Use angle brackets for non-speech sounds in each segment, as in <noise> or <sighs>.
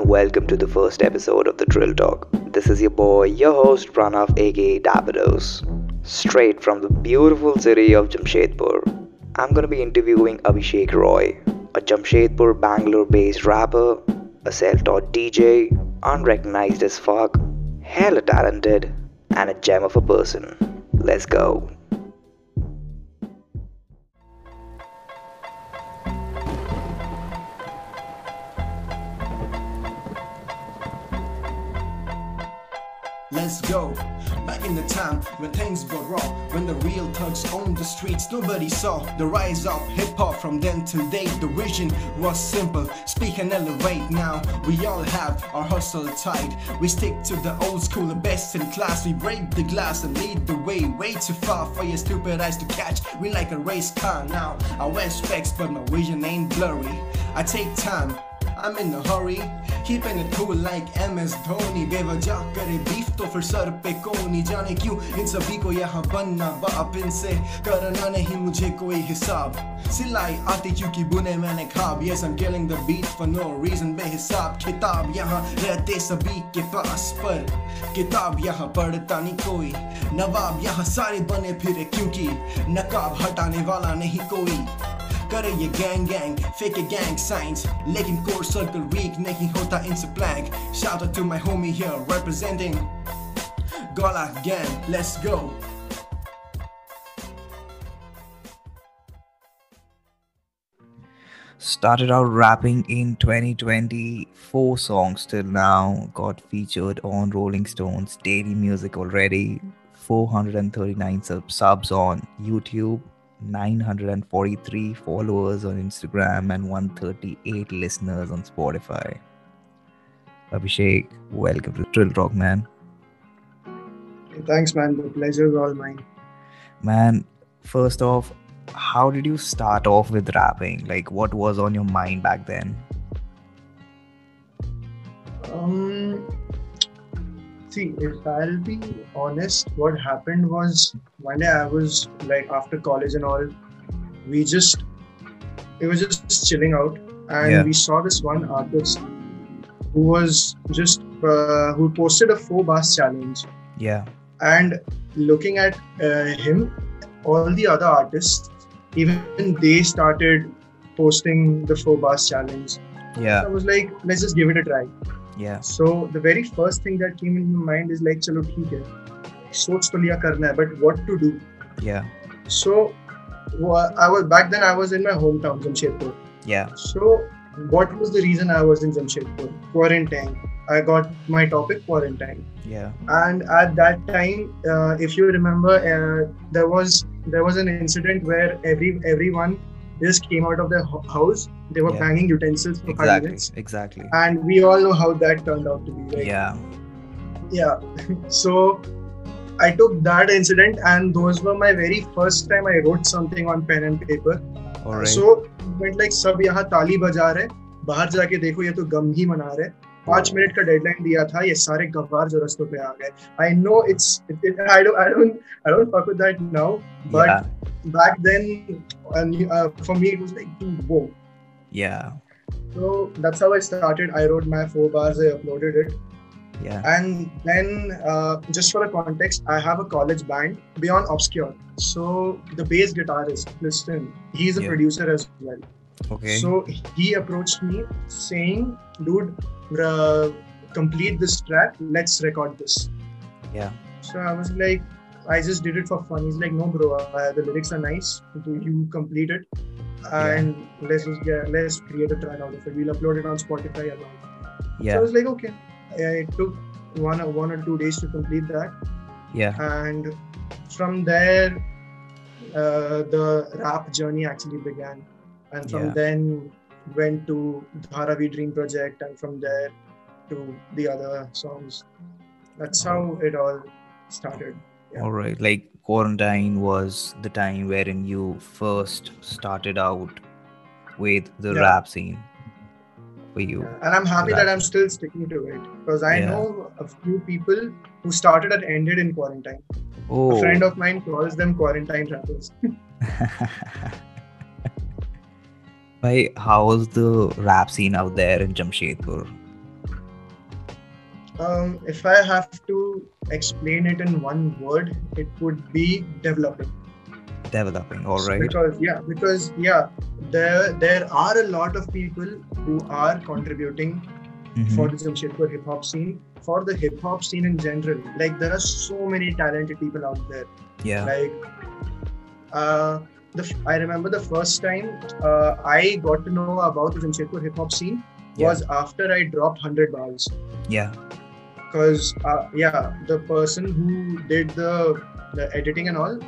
And welcome to the first episode of the Drill Talk. This is your boy, your host Pranav aka Davidos, straight from the beautiful city of Jamshedpur. I'm gonna be interviewing Abhishek Roy, a Jamshedpur Bangalore based rapper, a self taught DJ, unrecognized as fuck, hella talented, and a gem of a person. Let's go. Let's go. Back in the time when things were raw, when the real thugs owned the streets, nobody saw the rise of hip hop from then till date. The vision was simple, speak and elevate. Now we all have our hustle tight. We stick to the old school, the best in class. We break the glass and lead the way, way too far for your stupid eyes to catch. We like a race car now. I wear specs, but my vision ain't blurry. I take time. I'm in a hurry. Keeping it cool like MS Dhoni बेवजह करे beef तो फिर sir पे कोनी। जाने क्यों इन सभी को यहाँ बनना बाप इनसे? करना नहीं मुझे कोई हिसाब। सिलाई आती क्योंकि बुने मैंने खाब। Yes, I'm killing the beat for no reason बेहिसाब किताब यहाँ रहते सभी के पास पर। किताब यहाँ पढ़ता नहीं कोई। नवाब यहाँ सारे बने फिरे क्योंकि नकाब हटाने वाला नहीं कोई। Karıya gang gang, fake gang signs. Legging core circle weak, making hota in Shout out to my homie here, representing Gola gang, let's go. Started out rapping in 2020 four songs till now. Got featured on rolling stones daily music already. 439 subs on youtube. 943 followers on Instagram, and 138 listeners on Spotify. Abhishek, welcome to Drill Talk, man. Thanks, man. The pleasure is all mine. Man, first off, how did you start off with rapping? Like, what was on your mind back then? Um, see, if I'll be honest, what happened was one day I was like after college and all, we just it was just chilling out, and Yeah. we saw this one artist who was just uh, who posted a four bars challenge, Yeah, and looking at uh, him, all the other artists, even they started posting the four bars challenge. yeah, So I was like, let's just give it a try yeah. So the very first thing that came in my mind is like chalo theek hai soch to liya karna hai but what to do? Yeah. So i was back then i was in my hometown jamshedpur. Yeah. So what was the reason i was in jamshedpur? Quarantine. I got my topic quarantine. Yeah. And at that time, uh, if you remember, uh, there was there was an incident where every everyone just came out of their ho- house. They were Yeah. banging utensils for five exactly, minutes, exactly. and we all know how that turned out to be. Right? Yeah, yeah <laughs> so i took that incident and those were my very first time i wrote something on pen and paper all right. so went like सब यहाँ ताली बजा रहे बाहर जाके देखो ये तो गम ही मना रहे पांच मिनट का डेडलाइन दिया था ये सारे गवार जो रस्तों पे आ गए I know it's I don't I don't I don't fuck with that now but yeah, back then and uh, for me it was like whoa. Yeah, so that's how i started. I wrote my four bars i uploaded it. Yeah, and then uh, just for the context i have a college band beyond obscure. So the bass guitarist listen he's a Yeah. producer as well. Okay. so he approached me saying dude uh, complete this track. Let's record this. Yeah, so i was like i just did it for fun. He's like no bro uh, the lyrics are nice. You complete it and let's just get let's create a track out of it. We'll upload it on spotify and all so i was like okay. It took one or one or two days to complete that. Yeah, and from there uh, the rap journey actually began. And from Yeah. then went to Dharavi Dream Project and from there to the other songs. That's how it all started Yeah. all right. Like quarantine was the time wherein you first started out with the Yeah. rap scene for you. and i'm happy that i'm still sticking to it because i Yeah. know a few people who started and ended in quarantine Oh, a friend of mine calls them quarantine rappers <laughs> <laughs> Bhai, how's the rap scene out there in Jamshedpur? Um, if I have to explain it in one word, it would be developing. Developing, all right. Because yeah, because yeah, there there are a lot of people who are contributing Mhm. for the Jamshedpur hip hop scene, for the hip hop scene in general. Like there are so many talented people out there. yeah. Like, uh, the I remember the first time uh, I got to know about the Jamshedpur hip hop scene was after I dropped hundred bars. yeah. Because uh, yeah, the person who did the the editing and all,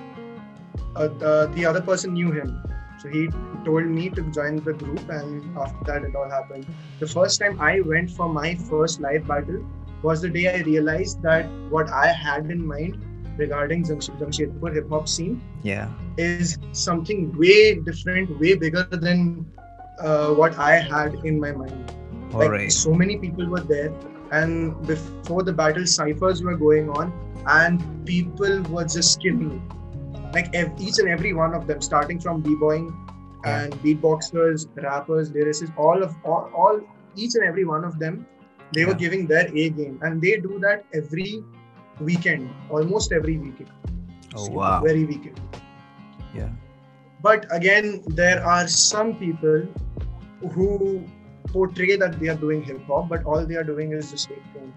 uh, the, the other person knew him. So he told me to join the group, and after that, it all happened. The first time I went for my first live battle was the day I realized that what I had in mind regarding Jamsh- Jamshedpur hip hop scene Yeah. is something way different, way bigger than uh, what I had in my mind. All like right. so many people were there, and before the battle, ciphers were going on, and people were just killing. Like ev- each and every one of them, starting from b-boying and beatboxers, rappers, lyricists, all of all, all each and every one of them, they were giving their A game, and they do that every weekend, almost every weekend. Oh wow. Very weekend. Yeah. But again, there are some people who portray that they are doing hip hop, but all they are doing is just taking.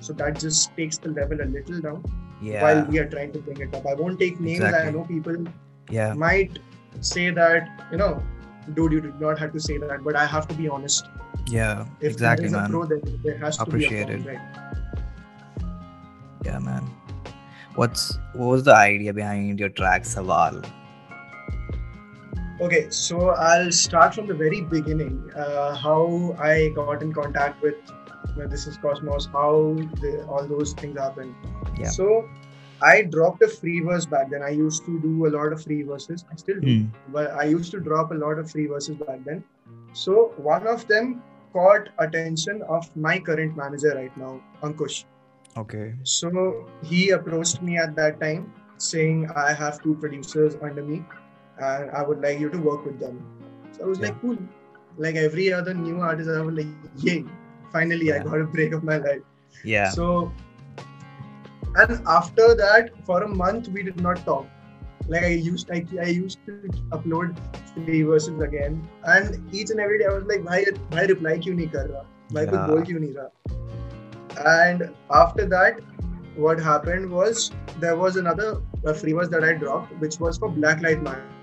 So that just takes the level a little down Yeah. while we are trying to bring it up. I won't take names. I know people Yeah. might say that, you know, dude, you did not have to say that, but I have to be honest. Yeah. If Exactly, there is man. a pro, then there has to Appreciated. be a right? Yeah, man. What's what was the idea behind your track Saval? Okay, so I'll start from the very beginning. Uh, how I got in contact with uh, this is Cosmos, how the, all those things happened. Yeah. So I dropped a free verse back then. I used to do a lot of free verses. I still do, Hmm. but I used to drop a lot of free verses back then. So one of them caught attention of my current manager right now, Ankush. Okay. So he approached me at that time saying, I have two producers under me and I would like you to work with them. So I was yeah. like, cool. Like every other new artist, I was like, yay, finally yeah. I got a break of my life. Yeah. So, and after that, for a month, we did not talk. Like I used, I, I used to upload three verses again, and each and every day I was like, why, why reply क्यों नहीं कर Why कुछ बोल क्यों And after that, what happened was there was another free verse that I dropped, which was for Black Lives Matter.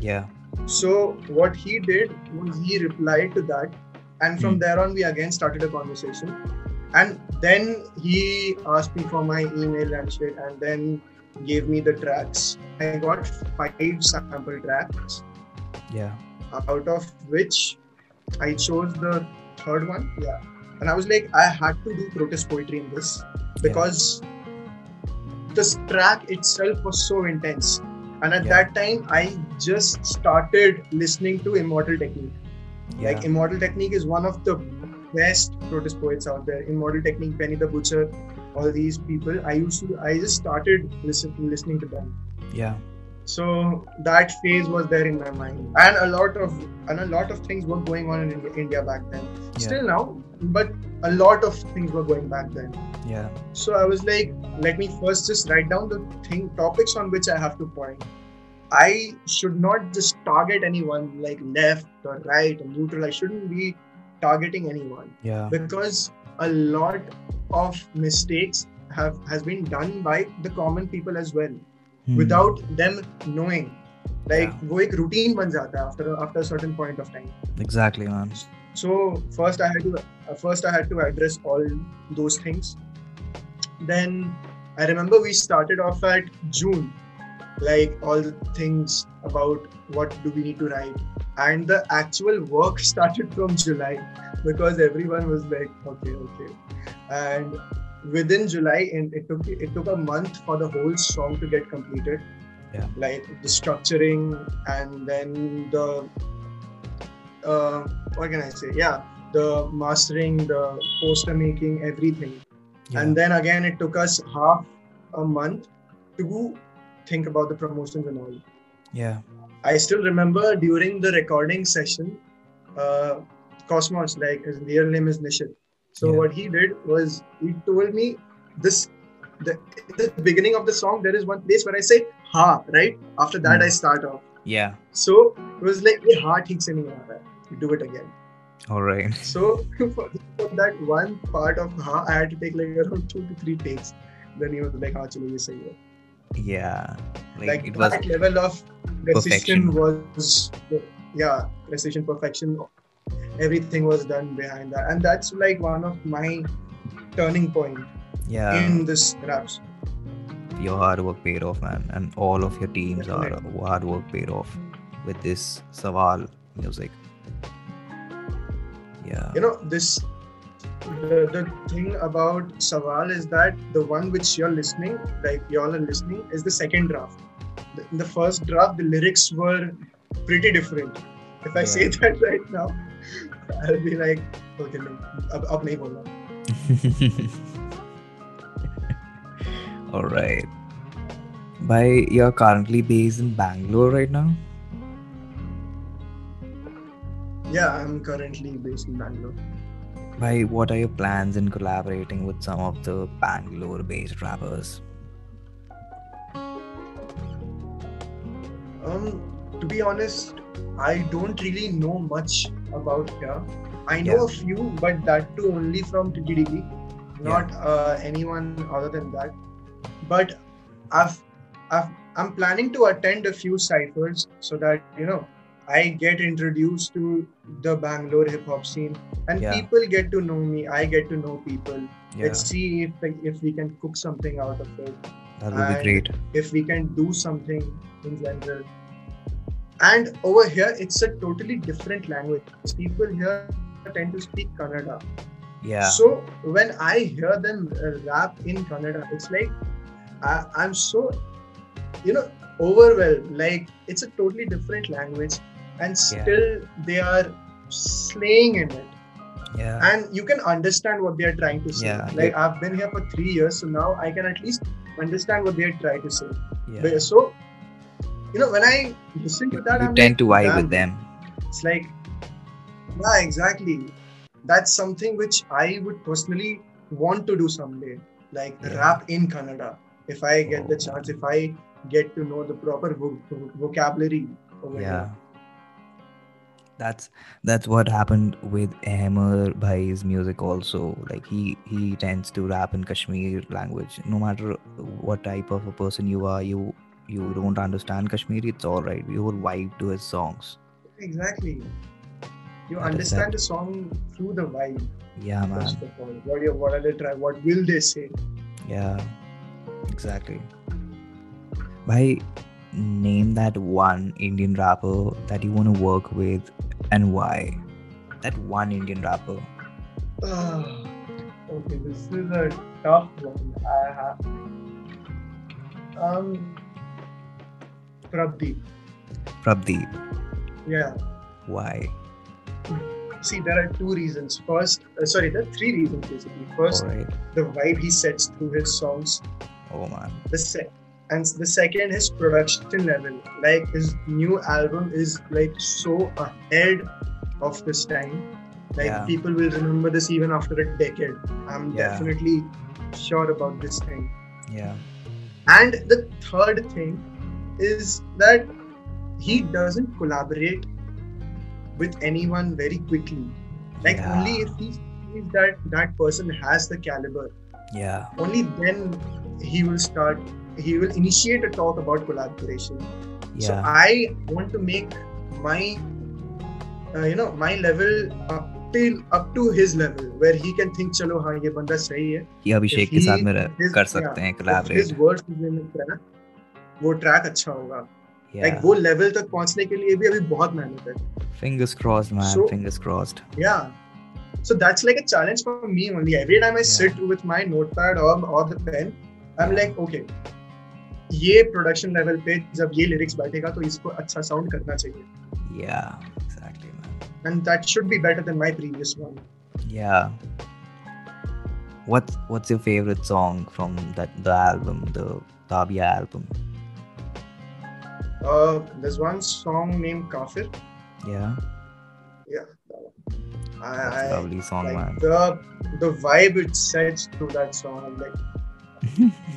Yeah. So what he did was he replied to that, and from Hmm. there on we again started a conversation. And then he asked me for my email and shit, and then gave me the tracks. I got five sample tracks, Yeah. out of which I chose the third one. Yeah, and I was like, I had to do protest poetry in this because this track itself was so intense. And at Yeah. that time, I just started listening to Immortal Technique. Yeah. Like Immortal Technique is one of the best protest poets out there. Immortal Technique, Benny the Butcher, all these people. I used to, I just started listen, listening to them. yeah. So that phase was there in my mind, and a lot of and a lot of things were going on in India, India back then. Yeah. Still now, but a lot of things were going back then. Yeah. So I was like, let me first just write down the thing topics on which I have to point. I should not just target anyone like left or right or neutral. I shouldn't be targeting anyone Yeah. because a lot of mistakes have has been done by the common people as well Hmm. without them knowing. Like Yeah. वो एक routine बन जाता है after after a certain point of time. Exactly, man. So first I had to uh, first I had to address all those things. Then I remember we started off at June, like all the things about what do we need to write, and the actual work <laughs> started from July because everyone was like, okay, okay, and within July, and it took it took a month for the whole song to get completed. Yeah. Like the structuring and then the uh, what can I say? Yeah, the mastering, the poster making, everything. Yeah. And then again, it took us half a month to think about the promotions and all. yeah. I still remember during the recording session, uh, Cosmos, like his real name is Nishit. So Yeah. what he did was he told me this the at the beginning of the song there is one place where I say ha right after that Hmm. I start off. Yeah. So it was like ये ha ठीक से नहीं आ रहा है. we do it again. All right. <laughs> So for, that one part of ha, I had to take like around two to three takes. Then he was like, "Ah, chalo ye. Yeah. Like, like it was that level of precision was yeah precision perfection. Everything was done behind that, and that's like one of my turning point. Yeah. In this raps. Your hard work paid off, man, and all of your teams Definitely. are hard work paid off with this Saval music yeah you know this the, the thing about Saval is that the one which you're listening, like y'all are listening, is the second draft. The, in the first draft, the lyrics were pretty different. If I yeah. say that right now, I'll be like, okay, no, ab, ab. <laughs> All right. By you're currently based in Bangalore right now yeah I'm currently based in Bangalore. By what are your plans in collaborating with some of the Bangalore-based rappers? um to be honest I don't really know much about here I know Yeah. a few but that too only from TTDB not uh, anyone other than that. But I've, I've i'm planning to attend a few ciphers so that you know i get introduced to the bangalore hip hop scene and Yeah. people get to know me i get to know people Yeah, let's see if if we can cook something out of it that would be great. if we can do something in general and over here it's a totally different language people here tend to speak kannada Yeah. so when I hear them uh, rap in Kannada, it's like I, I'm so, you know, overwhelmed. Like it's a totally different language, and still they are slaying in it. yeah. And you can understand what they are trying to say. Yeah, like yeah. I've been here for three years, so now I can at least understand what they are trying to say. yeah. So, you know, when I listen to that, I'm tend like, to vibe with them. it's like yeah exactly that's something which i would personally want to do someday like Yeah. rap in kannada if i get the Oh. chance if i get to know the proper vo- vocabulary over Yeah. That's that's what happened with Ahmer Bhai's music also. Like he he tends to rap in Kashmir language. No matter what type of a person you are, you you don't understand Kashmiri, it's all right. You will vibe to his songs. exactly you That understand the song through the vibe Yeah, man. first of all what, you, what are they trying what will they say Yeah, exactly. Bhai, name that one Indian rapper that you want to work with and why. That one Indian rapper. <sighs> Okay this is a tough one i have um Prabh Deep. Prabdeep. yeah Why? See, there are two reasons. First, uh, sorry, there are three reasons basically. First, Alright. the vibe he sets through his songs. Oh man. The se- and the second, is production level. Like his new album is like so ahead of this time. Like Yeah. people will remember this even after a decade. I'm Yeah. definitely sure about this thing. Yeah. And the third thing is that he doesn't collaborate with anyone very quickly. Like Yeah. only if he sees that that person has the caliber, Yeah. only then he will start He will initiate a talk about collaboration. So Yeah. I want to make my, uh, you know, my level up till up to his level where he can think, चलो हाँ ये बंदा सही है. कि अभिषेक के he- साथ में रह- his- कर yeah, सकते हैं If his collaborate. words में है ना, वो ट्रैक अच्छा होगा. Yeah. लाइक वो लेवल तक पहुंचने के लिए भी अभी बहुत मेहनत है Fingers crossed, man. So- Fingers crossed. या so that's like a challenge for me only every time i Yeah. sit with my notepad or or the pen i'm Yeah. like okay ये प्रोडक्शन लेवल पे जब ये lyrics बैठेगा तो इसको अच्छा sound करना चाहिए। या exactly man and that should be better than my previous one या what what's your favourite song from that the album the Tabia album uh there's one song named kafir. Yeah. Yeah that. I, song like, the the vibe it sets to that song I'm like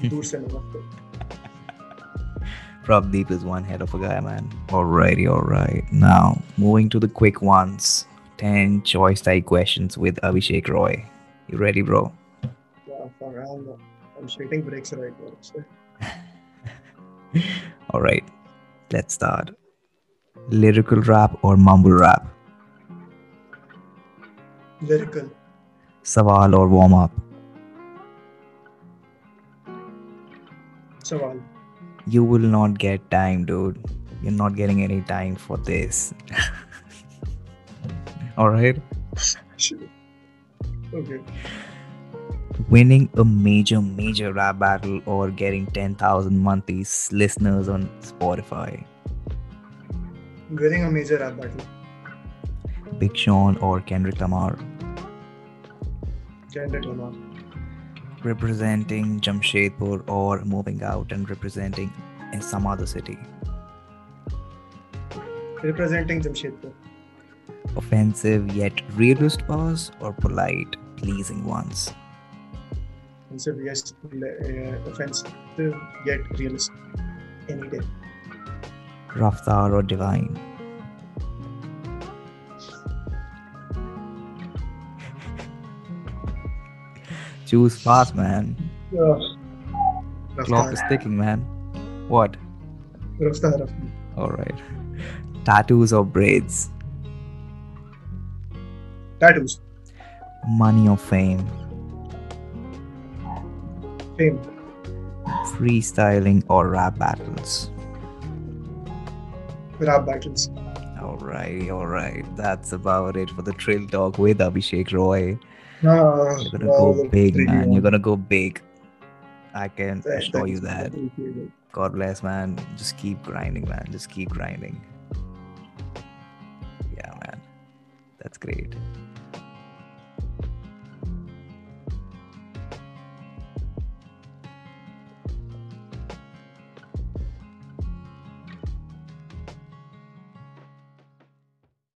<laughs> Prabh Deep is one head of a guy, man. Alrighty, alright. Now, moving to the quick ones. 10 choice type questions with Abhishek Roy. You ready, bro? Yeah, fuck, I'm, I'm shooting breaks right now. So. <laughs> Alright, let's start. Lyrical rap or mumble rap? Lyrical. Saval or warm up? Sawal. You will not get time, dude. You're not getting any time for this. <laughs> Alright? Shit. Okay. Winning a major, major rap battle or getting 10,000 monthly listeners on Spotify? Winning a major rap battle. Big Sean or Kendrick Lamar? Kendrick Lamar. Representing Jamshedpur or moving out and representing in some other city? Representing Jamshedpur. Offensive yet realist bars or polite, pleasing ones? Offensive, yes. Uh, offensive, yet realistic. Any day. Raftaar or divine? Choose fast, man. Yeah. Clock is ticking, man. What? Raftaar, Raftaar. Alright. Tattoos or braids? Tattoos. Money or fame? Fame. Freestyling or rap battles? Rap battles. Alright, alright. That's about it for the Trail Talk with Abhishek Roy. Ah, You're gonna go big, man. You're gonna go big. I can Thank- assure you that. God bless, man. Just keep grinding, man. Just keep grinding. Yeah, man. That's great.